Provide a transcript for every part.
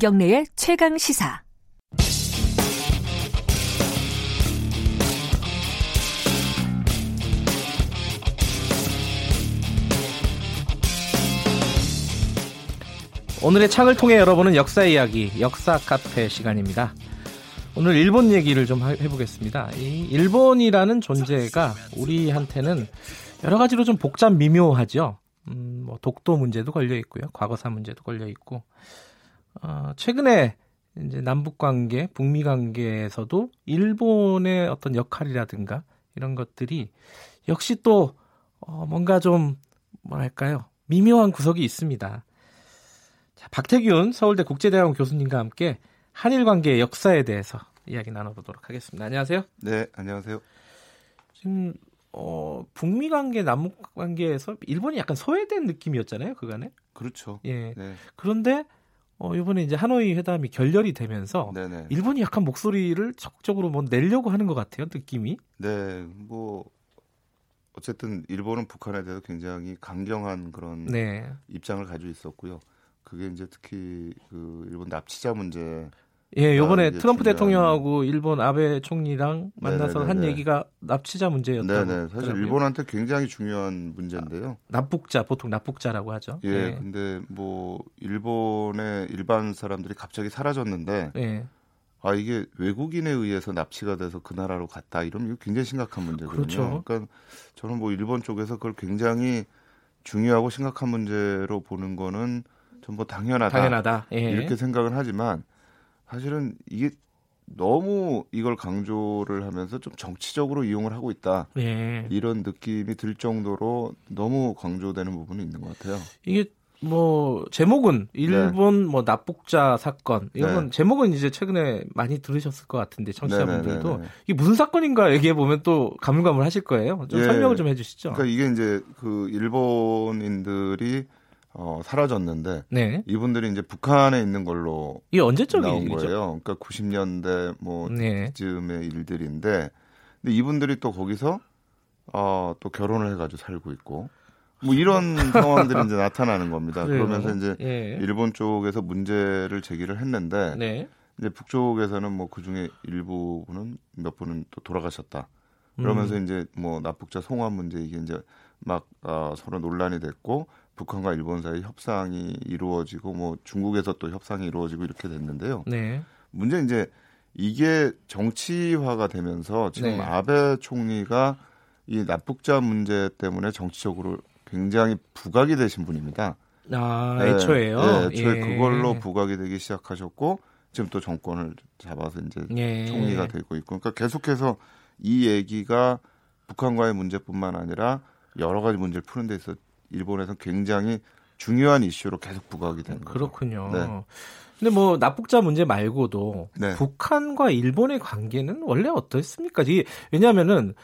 김경래의 최강 시사. 오늘의 창을 통해 열어보는 역사 이야기, 역사 카페 시간입니다. 오늘 일본 얘기를 좀 해보겠습니다. 이 일본이라는 존재가 우리한테는 여러 가지로 좀 복잡 미묘하죠. 음, 뭐 독도 문제도 걸려 있고요, 과거사 문제도 걸려 있고, 어, 최근에 이제 남북 관계, 북미 관계에서도 일본의 어떤 역할이라든가 이런 것들이 역시 또 어, 뭔가 좀 뭐랄까요 미묘한 구석이 있습니다. 자, 박태균 서울대 국제대학원 교수님과 함께 한일 관계의 역사에 대해서 이야기 나눠보도록 하겠습니다. 안녕하세요. 네, 안녕하세요. 지금 어, 북미 관계, 남북 관계에서 일본이 약간 소외된 느낌이었잖아요, 그간에. 그렇죠. 예. 네. 그런데 어, 이번에 이제 하노이 회담이 결렬이 되면서 네네. 일본이 약간 목소리를 적극적으로 뭐 내려고 하는 것 같아요, 느낌이. 네, 뭐 어쨌든 일본은 북한에 대해서 굉장히 강경한 그런 네. 입장을 가지고 있었고요. 그게 이제 특히 그 일본 납치자 문제. 예, 요번에 트럼프 중요한... 대통령하고 일본 아베 총리랑 만나서 네네네네. 한 얘기가 납치자 문제였다고. 네, 사실 그러면. 일본한테 굉장히 중요한 문제인데요. 아, 납북자 보통 납북자라고 하죠. 예, 예, 근데 뭐 일본의 일반 사람들이 갑자기 사라졌는데 예. 아 이게 외국인에 의해서 납치가 돼서 그 나라로 갔다 이러면 굉장히 심각한 문제거든요. 그렇죠. 그러니까 저는 뭐 일본 쪽에서 그걸 굉장히 중요하고 심각한 문제로 보는 거는 전부 당연하다. 당연하다. 예. 이렇게 생각을 하지만 사실은 이게 너무 이걸 강조를 하면서 좀 정치적으로 이용을 하고 있다. 예. 이런 느낌이 들 정도로 너무 강조되는 부분이 있는 것 같아요. 이게 뭐 제목은 일본 네. 뭐 납북자 사건 이런 건 네. 제목은 이제 최근에 많이 들으셨을 것 같은데 청취자분들도 네, 네, 네, 이게 무슨 사건인가 얘기해 보면 또 가물가물하실 거예요. 좀 예. 설명을 좀 해주시죠. 그러니까 이게 이제 그 일본인들이 어, 사라졌는데 네. 이분들이 이제 북한에 있는 걸로 이게 언제적 나온 일이죠? 거예요. 그러니까 90년대 뭐 네. 즈음의 일들인데 근데 이분들이 또 거기서 어, 또 결혼을 해가지고 살고 있고 뭐 이런 상황들이 이제 나타나는 겁니다. 그래요? 그러면서 이제 예. 일본 쪽에서 문제를 제기를 했는데 네. 이제 북쪽에서는 뭐 그 중에 일부는 몇 분은 또 돌아가셨다. 그러면서 음. 이제 뭐 납북자 송환 문제 이게 이제 막 어, 서로 논란이 됐고 북한과 일본 사이 협상이 이루어지고 뭐 중국에서 또 협상이 이루어지고 이렇게 됐는데요. 네. 문제 이제 이게 정치화가 되면서 지금 네. 아베 총리가 이 납북자 문제 때문에 정치적으로 굉장히 부각이 되신 분입니다. 아, 네, 애초에요. 네, 애초에 예. 그걸로 부각이 되기 시작하셨고 지금 또 정권을 잡아서 이제 예. 총리가 되고 있고 그러니까 계속해서 이 얘기가 북한과의 문제뿐만 아니라 여러 가지 문제를 푸는 데 있어 일본에서 굉장히 중요한 이슈로 계속 부각이 되는 거죠. 그렇군요. 네. 근데 뭐 납북자 문제 말고도 네. 북한과 일본의 관계는 원래 어떻습니까? 이게 왜냐하면은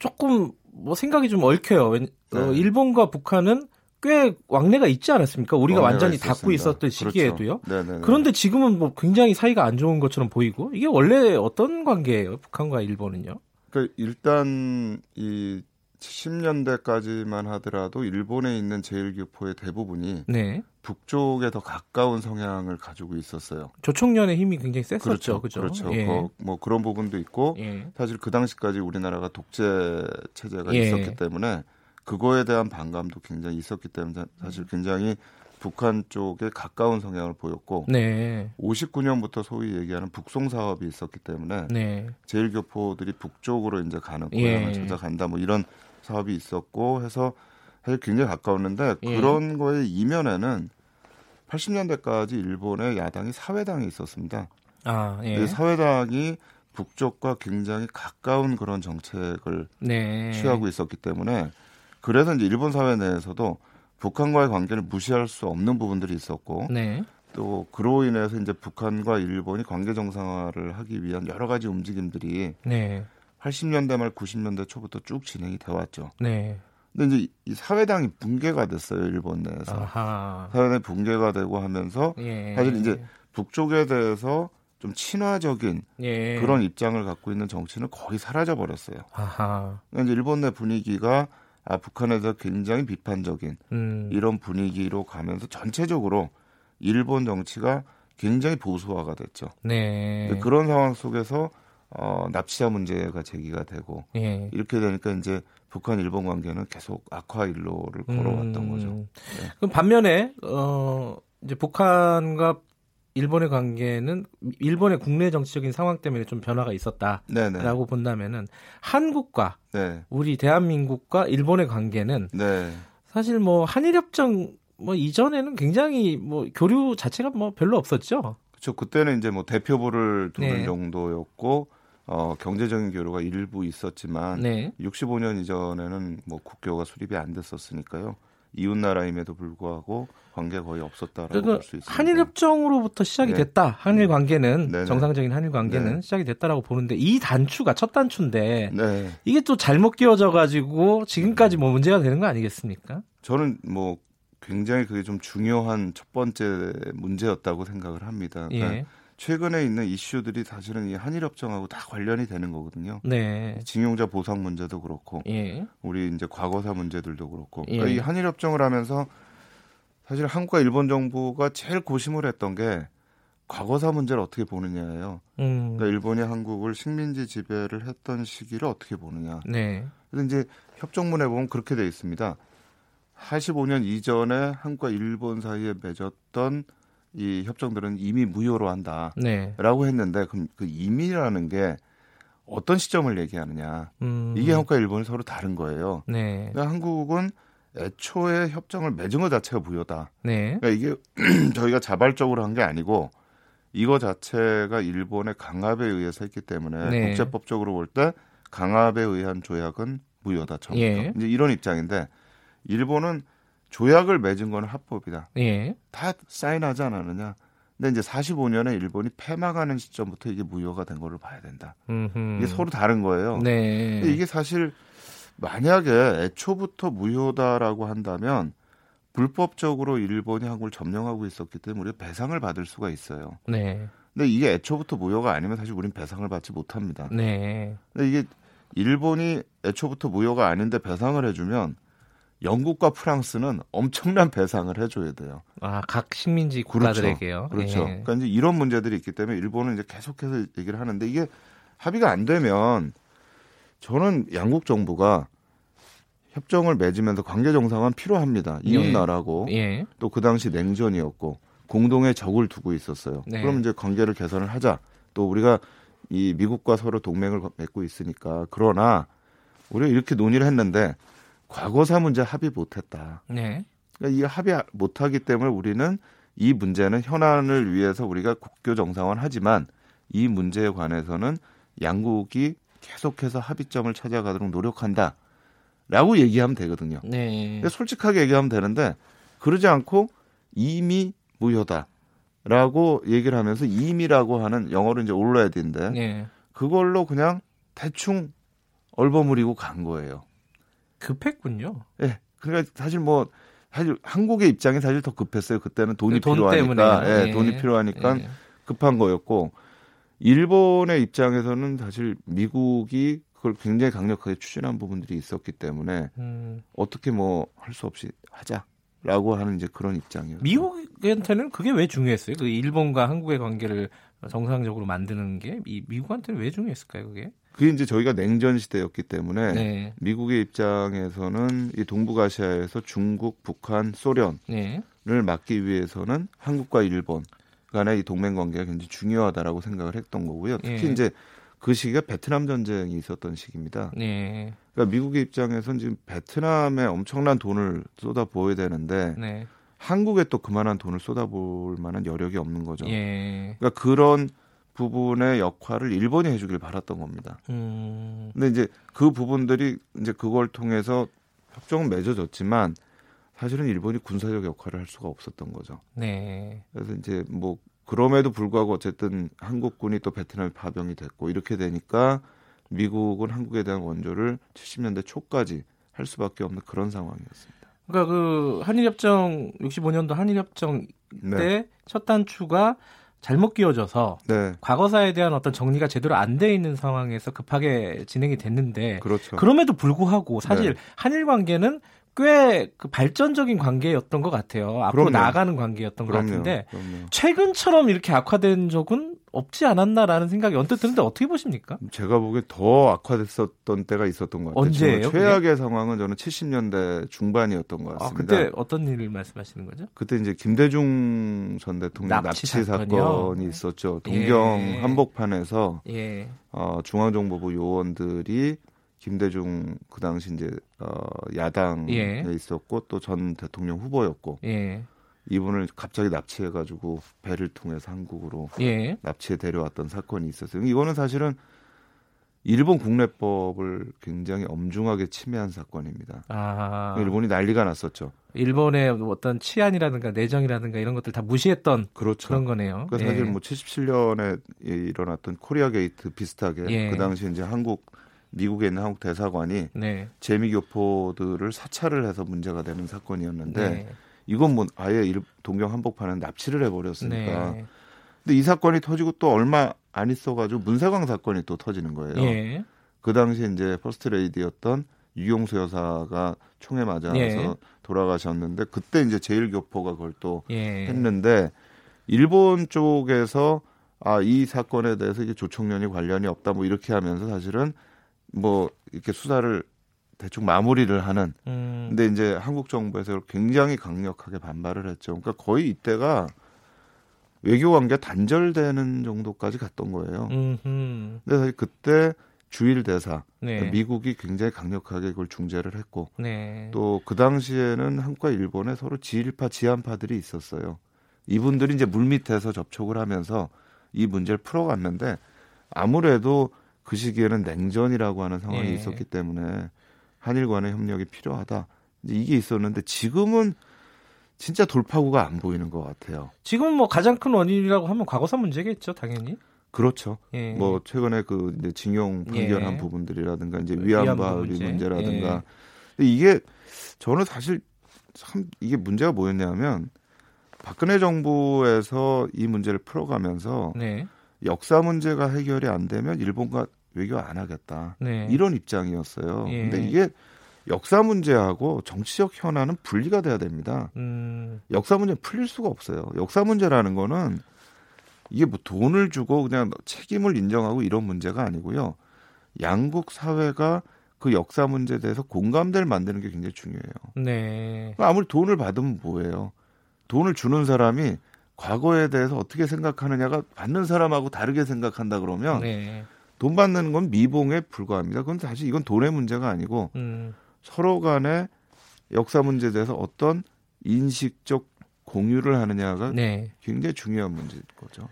조금 뭐 생각이 좀 얽혀요. 어, 네. 어, 일본과 북한은 꽤 왕래가 있지 않았습니까? 우리가 완전히 있었습니다. 닫고 있었던 그렇죠. 시기에도요. 그렇죠. 그런데 지금은 뭐 굉장히 사이가 안 좋은 것처럼 보이고 이게 원래 어떤 관계예요? 북한과 일본은요? 그러니까 일단 이 10년대까지만 하더라도 일본에 있는 제일교포의 대부분이 네. 북쪽에 더 가까운 성향을 가지고 있었어요. 조총련의 힘이 굉장히 셌었죠. 그렇죠. 그렇죠. 그렇죠. 예. 뭐, 뭐 그런 부분도 있고 예. 사실 그 당시까지 우리나라가 독재 체제가 예. 있었기 때문에 그거에 대한 반감도 굉장히 있었기 때문에 사실 굉장히 북한 쪽에 가까운 성향을 보였고 네. 59년부터 소위 얘기하는 북송 사업이 있었기 때문에 네. 제일교포들이 북쪽으로 이제 가는 고향을 예. 찾아간다 뭐 이런 사업이 있었고 해서 사실 굉장히 가까웠는데 예. 그런 거의 이면에는 80년대까지 일본의 야당이 사회당이 있었습니다. 아, 예. 사회당이 북쪽과 굉장히 가까운 그런 정책을 네. 취하고 있었기 때문에 그래서 이제 일본 사회 내에서도 북한과의 관계를 무시할 수 없는 부분들이 있었고 네. 또 그로 인해서 이제 북한과 일본이 관계 정상화를 하기 위한 여러 가지 움직임들이 네. 80년대 말 90년대 초부터 쭉 진행이 돼 왔죠. 네. 근데 이제 이 사회당이 붕괴가 됐어요 일본 내에서 아하. 사회당이 붕괴가 되고 하면서 예. 사실 이제 북쪽에 대해서 좀 친화적인 예. 그런 입장을 갖고 있는 정치는 거의 사라져 버렸어요. 그러니까 이제 일본 내 분위기가 아, 북한에 서 굉장히 비판적인 음. 이런 분위기로 가면서 전체적으로 일본 정치가 굉장히 보수화가 됐죠. 네. 그런 상황 속에서 어, 납치자 문제가 제기가 되고 예. 이렇게 되니까 이제 북한 일본 관계는 계속 악화 일로를 걸어왔던 음, 거죠. 네. 그럼 반면에 어 이제 북한과 일본의 관계는 일본의 국내 정치적인 상황 때문에 좀 변화가 있었다라고. 본다면은 한국과 네. 우리 대한민국과 일본의 관계는 네. 사실 뭐 한일협정 뭐 이전에는 굉장히 뭐 교류 자체가 뭐 별로 없었죠. 그렇죠. 그때는 이제 뭐 대표부를 두는 네. 정도였고 어, 경제적인 교류가 일부 있었지만 네. 65년 이전에는 뭐 국교가 수립이 안 됐었으니까요. 이웃 나라임에도 불구하고 관계 거의 없었다라고 볼수 있습니다. 한일 협정으로부터 시작이 네. 됐다. 한일 관계는 네네. 정상적인 한일 관계는 네. 시작이 됐다라고 보는데 이 단추가 첫 단추인데 네. 이게 또 잘못 끼워져 가지고 지금까지 뭐 문제가 되는 거 아니겠습니까? 저는 뭐 굉장히 그게 좀 중요한 첫 번째 문제였다고 생각을 합니다. 그러니까 예. 최근에 있는 이슈들이 사실은 이 한일 협정하고 다 관련이 되는 거거든요. 네. 징용자 보상 문제도 그렇고, 예. 우리 이제 과거사 문제들도 그렇고, 그러니까 예. 이 한일 협정을 하면서 사실 한국과 일본 정부가 제일 고심을 했던 게 과거사 문제를 어떻게 보느냐예요. 음. 그러니까 일본이 한국을 식민지 지배를 했던 시기를 어떻게 보느냐. 네. 그래서 이제 협정문에 보면 그렇게 돼 있습니다. 85년 이전에 한국과 일본 사이에 맺었던 이 협정들은 이미 무효로 한다라고 네. 했는데 그럼 그 이미라는 게 어떤 시점을 얘기하느냐 음. 이게 한국과 일본이 서로 다른 거예요. 네. 그러니까 한국은 애초에 협정을 맺은 것 자체가 무효다. 네. 그러니까 이게 저희가 자발적으로 한 게 아니고 이거 자체가 일본의 강압에 의해서 했기 때문에 네. 국제법적으로 볼 때 강압에 의한 조약은 무효다. 처음부터 예. 이제 이런 입장인데 일본은 조약을 맺은 거는 합법이다. 예. 다 사인하지 않았느냐. 근데 이제 45년에 일본이 폐막하는 시점부터 이게 무효가 된 거를 봐야 된다. 음흠. 이게 서로 다른 거예요. 네. 이게 사실 만약에 애초부터 무효다라고 한다면 불법적으로 일본이 한국을 점령하고 있었기 때문에 우리가 배상을 받을 수가 있어요. 네. 근데 이게 애초부터 무효가 아니면 사실 우리는 배상을 받지 못합니다. 네. 근데 이게 일본이 애초부터 무효가 아닌데 배상을 해주면 영국과 프랑스는 엄청난 배상을 해줘야 돼요. 아, 각 식민지 국가들에게요. 그렇죠. 그렇죠. 예. 그러니까 이제 이런 문제들이 있기 때문에 일본은 이제 계속해서 얘기를 하는데 이게 합의가 안 되면 저는 양국 정부가 협정을 맺으면서 관계 정상화는 필요합니다. 이웃 예. 나라고 예. 또그 당시 냉전이었고 공동의 적을 두고 있었어요. 네. 그럼 이제 관계를 개선을 하자. 또 우리가 이 미국과 서로 동맹을 맺고 있으니까 그러나 우리가 이렇게 논의를 했는데 과거사 문제 합의 못했다. 네. 그러니까 이 합의 못하기 때문에 우리는 이 문제는 현안을 위해서 우리가 국교 정상화는 하지만 이 문제에 관해서는 양국이 계속해서 합의점을 찾아가도록 노력한다. 라고 얘기하면 되거든요. 네. 솔직하게 얘기하면 되는데 그러지 않고 이미 무효다. 라고 얘기를 하면서 이미라고 하는 영어로 이제 올라야 되는데 네. 그걸로 그냥 대충 얼버무리고 간 거예요. 급했군요. 예. 네. 그러니까 사실 뭐 사실 한국의 입장이 사실 더 급했어요. 그때는 돈이 돈 필요하니까, 예, 네. 돈이 필요하니까 네. 급한 거였고 일본의 입장에서는 사실 미국이 그걸 굉장히 강력하게 추진한 부분들이 있었기 때문에 음. 어떻게 뭐 할 수 없이 하자라고 하는 이제 그런 입장이에요. 미국한테는 그게 왜 중요했어요? 그 일본과 한국의 관계를 정상적으로 만드는 게 이 미국한테는 왜 중요했을까요? 그게? 그게 이제 저희가 냉전 시대였기 때문에 네. 미국의 입장에서는 이 동북아시아에서 중국, 북한, 소련을 네. 막기 위해서는 한국과 일본 간의 이 동맹 관계가 굉장히 중요하다라고 생각을 했던 거고요. 특히 네. 이제 그 시기가 베트남 전쟁이 있었던 시기입니다. 네. 그러니까 미국의 입장에서는 지금 베트남에 엄청난 돈을 쏟아 부어야 되는데 네. 한국에 또 그만한 돈을 쏟아볼 만한 여력이 없는 거죠. 예. 그러니까 그런 부분의 역할을 일본이 해주길 바랐던 겁니다. 음. 근데 이제 그 부분들이 이제 그걸 통해서 협정은 맺어졌지만 사실은 일본이 군사적 역할을 할 수가 없었던 거죠. 네. 그래서 이제 뭐 그럼에도 불구하고 어쨌든 한국군이 또 베트남에 파병이 됐고 이렇게 되니까 미국은 한국에 대한 원조를 70년대 초까지 할 수밖에 없는 그런 상황이었습니다. 그러니까 그 한일협정 65년도 한일협정 네. 때첫 단추가 잘못 끼워져서 네. 과거사에 대한 어떤 정리가 제대로 안 돼 있는 상황에서 급하게 진행이 됐는데 그렇죠. 그럼에도 불구하고 사실 네. 한일 관계는 꽤 그 발전적인 관계였던 것 같아요. 앞으로 그럼요. 나아가는 관계였던 그럼요. 것 같은데 그럼요. 최근처럼 이렇게 악화된 적은 없지 않았나라는 생각이 언뜻 드는데 어떻게 보십니까? 제가 보기에 더 악화됐었던 때가 있었던 것 같아요. 언제예요? 최악의 그게? 상황은 저는 70년대 중반이었던 것 같습니다. 아, 그때 어떤 일을 말씀하시는 거죠? 그때 이제 김대중 전 대통령 납치, 납치 사건이 있었죠. 동경 예. 한복판에서 예. 어, 중앙정보부 요원들이 김대중 그 당시 이제 어, 야당에 예. 있었고 또 전 대통령 후보였고 예. 이분을 갑자기 납치해가지고 배를 통해서 한국으로 예. 납치해 데려왔던 사건이 있었어요. 이거는 사실은 일본 국내법을 굉장히 엄중하게 침해한 사건입니다. 아. 일본이 난리가 났었죠. 일본의 어떤 치안이라든가 내정이라든가 이런 것들 다 무시했던 그렇죠. 그런 거네요. 그러니까 사실 예. 뭐 77년에 일어났던 코리아 게이트 비슷하게 예. 그 당시 이제 한국 미국에 있는 한국 대사관이 네. 재미교포들을 사찰을 해서 문제가 되는 사건이었는데 네. 이건 뭐 아예 동경 한복판에 납치를 해버렸으니까. 네. 근데 이 사건이 터지고 또 얼마 안 있어가지고 문세광 사건이 또 터지는 거예요. 예. 그 당시 이제 퍼스트 레이디였던 육영수 여사가 총에 맞아서 예. 돌아가셨는데 그때 이제 재일 교포가 그걸 또 예. 했는데 일본 쪽에서 아 이 사건에 대해서 이게 조총련이 관련이 없다 뭐 이렇게 하면서 사실은 뭐 이렇게 수사를 대충 마무리를 하는. 음. 근데 이제 한국 정부에서 굉장히 강력하게 반발을 했죠. 그러니까 거의 이때가 외교 관계 단절되는 정도까지 갔던 거예요. 음흠. 근데 사실 그때 주일 대사 네. 그러니까 미국이 굉장히 강력하게 그걸 중재를 했고 네. 또그 당시에는 한국과 일본에 서로 지일파 지한파들이 있었어요. 이분들이 이제 물밑에서 접촉을 하면서 이 문제를 풀어갔는데 아무래도 그 시기에는 냉전이라고 하는 상황이 예. 있었기 때문에 한일 간의 협력이 필요하다. 이게 있었는데 지금은 진짜 돌파구가 안 보이는 것 같아요. 지금 뭐 가장 큰 원인이라고 하면 과거사 문제겠죠, 당연히. 그렇죠. 예. 뭐 최근에 그 이제 징용 판결한 예. 부분들이라든가 이제 위안부 문제. 문제라든가. 예. 이게 저는 사실 참 이게 문제가 뭐였냐면 박근혜 정부에서 이 문제를 풀어가면서 네. 역사 문제가 해결이 안 되면 일본과 외교 안 하겠다. 네. 이런 입장이었어요. 예. 근데 이게 역사 문제하고 정치적 현안은 분리가 돼야 됩니다. 음. 역사 문제는 풀릴 수가 없어요. 역사 문제라는 거는 이게 뭐 돈을 주고 그냥 책임을 인정하고 이런 문제가 아니고요. 양국 사회가 그 역사 문제에 대해서 공감대를 만드는 게 굉장히 중요해요. 네. 그러니까 아무리 돈을 받으면 뭐예요? 돈을 주는 사람이 과거에 대해서 어떻게 생각하느냐가 받는 사람하고 다르게 생각한다 그러면 네. 돈 받는 건 미봉에 불과합니다. 그건 사실 이건 돈의 문제가 아니고 음. 서로 간의 역사 문제에 대해서 어떤 인식적 공유를 하느냐가 네. 굉장히 중요한 문제일 거죠.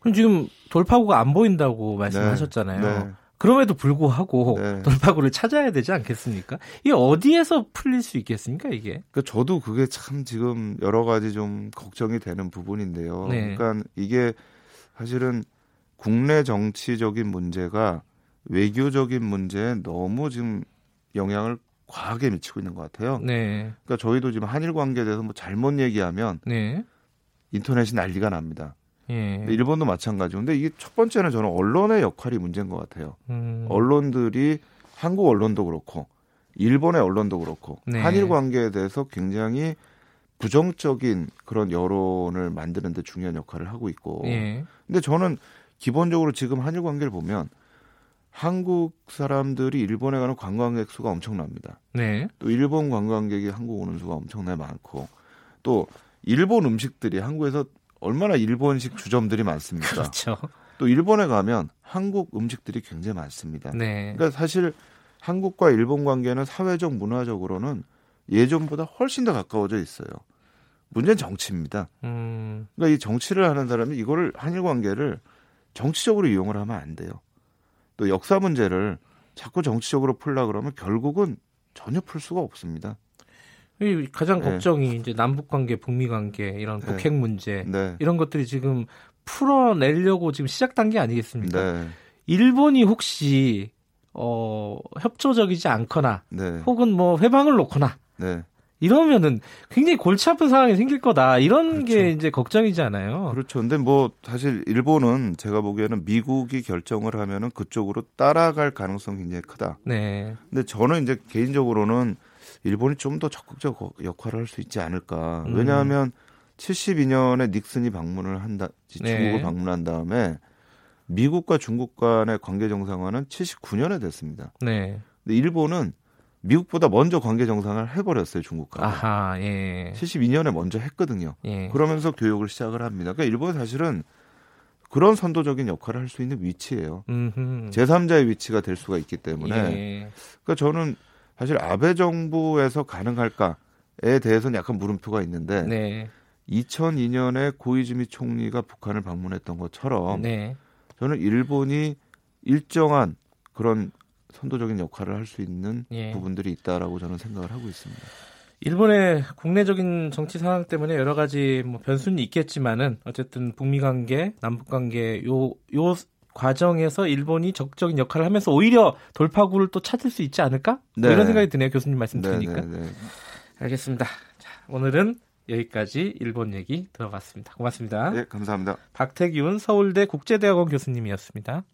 그럼 지금 돌파구가 안 보인다고 말씀하셨잖아요. 네. 네. 그럼에도 불구하고 네. 돌파구를 찾아야 되지 않겠습니까? 이게 어디에서 풀릴 수 있겠습니까, 이게? 그러니까 저도 그게 참 지금 여러 가지 좀 걱정이 되는 부분인데요. 네. 그러니까 이게 사실은 국내 정치적인 문제가 외교적인 문제에 너무 지금 영향을 과하게 미치고 있는 것 같아요. 네. 그러니까 저희도 지금 한일 관계에 대해서 뭐 잘못 얘기하면 네. 인터넷이 난리가 납니다. 예. 일본도 마찬가지고. 근데 이게 첫 번째는 저는 언론의 역할이 문제인 것 같아요. 음. 언론들이 한국 언론도 그렇고 일본의 언론도 그렇고 네. 한일 관계에 대해서 굉장히 부정적인 그런 여론을 만드는 데 중요한 역할을 하고 있고. 예. 근데 저는 기본적으로 지금 한일 관계를 보면 한국 사람들이 일본에 가는 관광객 수가 엄청납니다. 네. 또 일본 관광객이 한국 오는 수가 엄청나게 많고 또 일본 음식들이 한국에서 얼마나 일본식 주점들이 많습니까? 그렇죠. 또 일본에 가면 한국 음식들이 굉장히 많습니다. 네. 그러니까 사실 한국과 일본 관계는 사회적 문화적으로는 예전보다 훨씬 더 가까워져 있어요. 문제는 정치입니다. 음. 그러니까 이 정치를 하는 사람이 이거를 한일 관계를 정치적으로 이용을 하면 안 돼요. 또 역사 문제를 자꾸 정치적으로 풀라 그러면 결국은 전혀 풀 수가 없습니다. 가장 네. 걱정이 이제 남북 관계, 북미 관계 이런 네. 북핵 문제 네. 이런 것들이 지금 풀어내려고 지금 시작 단계 아니겠습니까? 네. 일본이 혹시 어 협조적이지 않거나 네. 혹은 뭐 회방을 놓거나 네. 이러면은 굉장히 골치 아픈 상황이 생길 거다. 이런 그렇죠. 게 이제 걱정이잖아요. 그렇죠. 근데 뭐 사실 일본은 제가 보기에는 미국이 결정을 하면은 그쪽으로 따라갈 가능성이 굉장히 크다. 네. 근데 저는 이제 개인적으로는 일본이 좀 더 적극적 역할을 할 수 있지 않을까. 음. 왜냐하면 72년에 닉슨이 방문을 한다, 네. 중국을 방문한 다음에 미국과 중국 간의 관계 정상화는 79년에 됐습니다. 네. 근데 일본은 미국보다 먼저 관계 정상을 해버렸어요 중국과. 아하, 예. 72년에 먼저 했거든요. 예. 그러면서 교역을 시작을 합니다. 그러니까 일본은 사실은 그런 선도적인 역할을 할 수 있는 위치예요. 음흠. 제3자의 위치가 될 수가 있기 때문에. 예. 그러니까 저는 사실 아베 정부에서 가능할까에 대해서는 약간 물음표가 있는데 네. 2002년에 고이즈미 총리가 북한을 방문했던 것처럼 네. 저는 일본이 일정한 그런 선도적인 역할을 할 수 있는 예. 부분들이 있다라고 저는 생각을 하고 있습니다. 일본의 국내적인 정치 상황 때문에 여러 가지 뭐 변수는 있겠지만은 어쨌든 북미 관계, 남북 관계 요 요 과정에서 일본이 적극적인 역할을 하면서 오히려 돌파구를 또 찾을 수 있지 않을까? 뭐 네. 이런 생각이 드네요. 교수님 말씀 네, 들으니까. 네, 네, 알겠습니다. 자, 오늘은 여기까지 일본 얘기 들어봤습니다. 고맙습니다. 네, 감사합니다. 박태기훈 서울대 국제대학원 교수님이었습니다.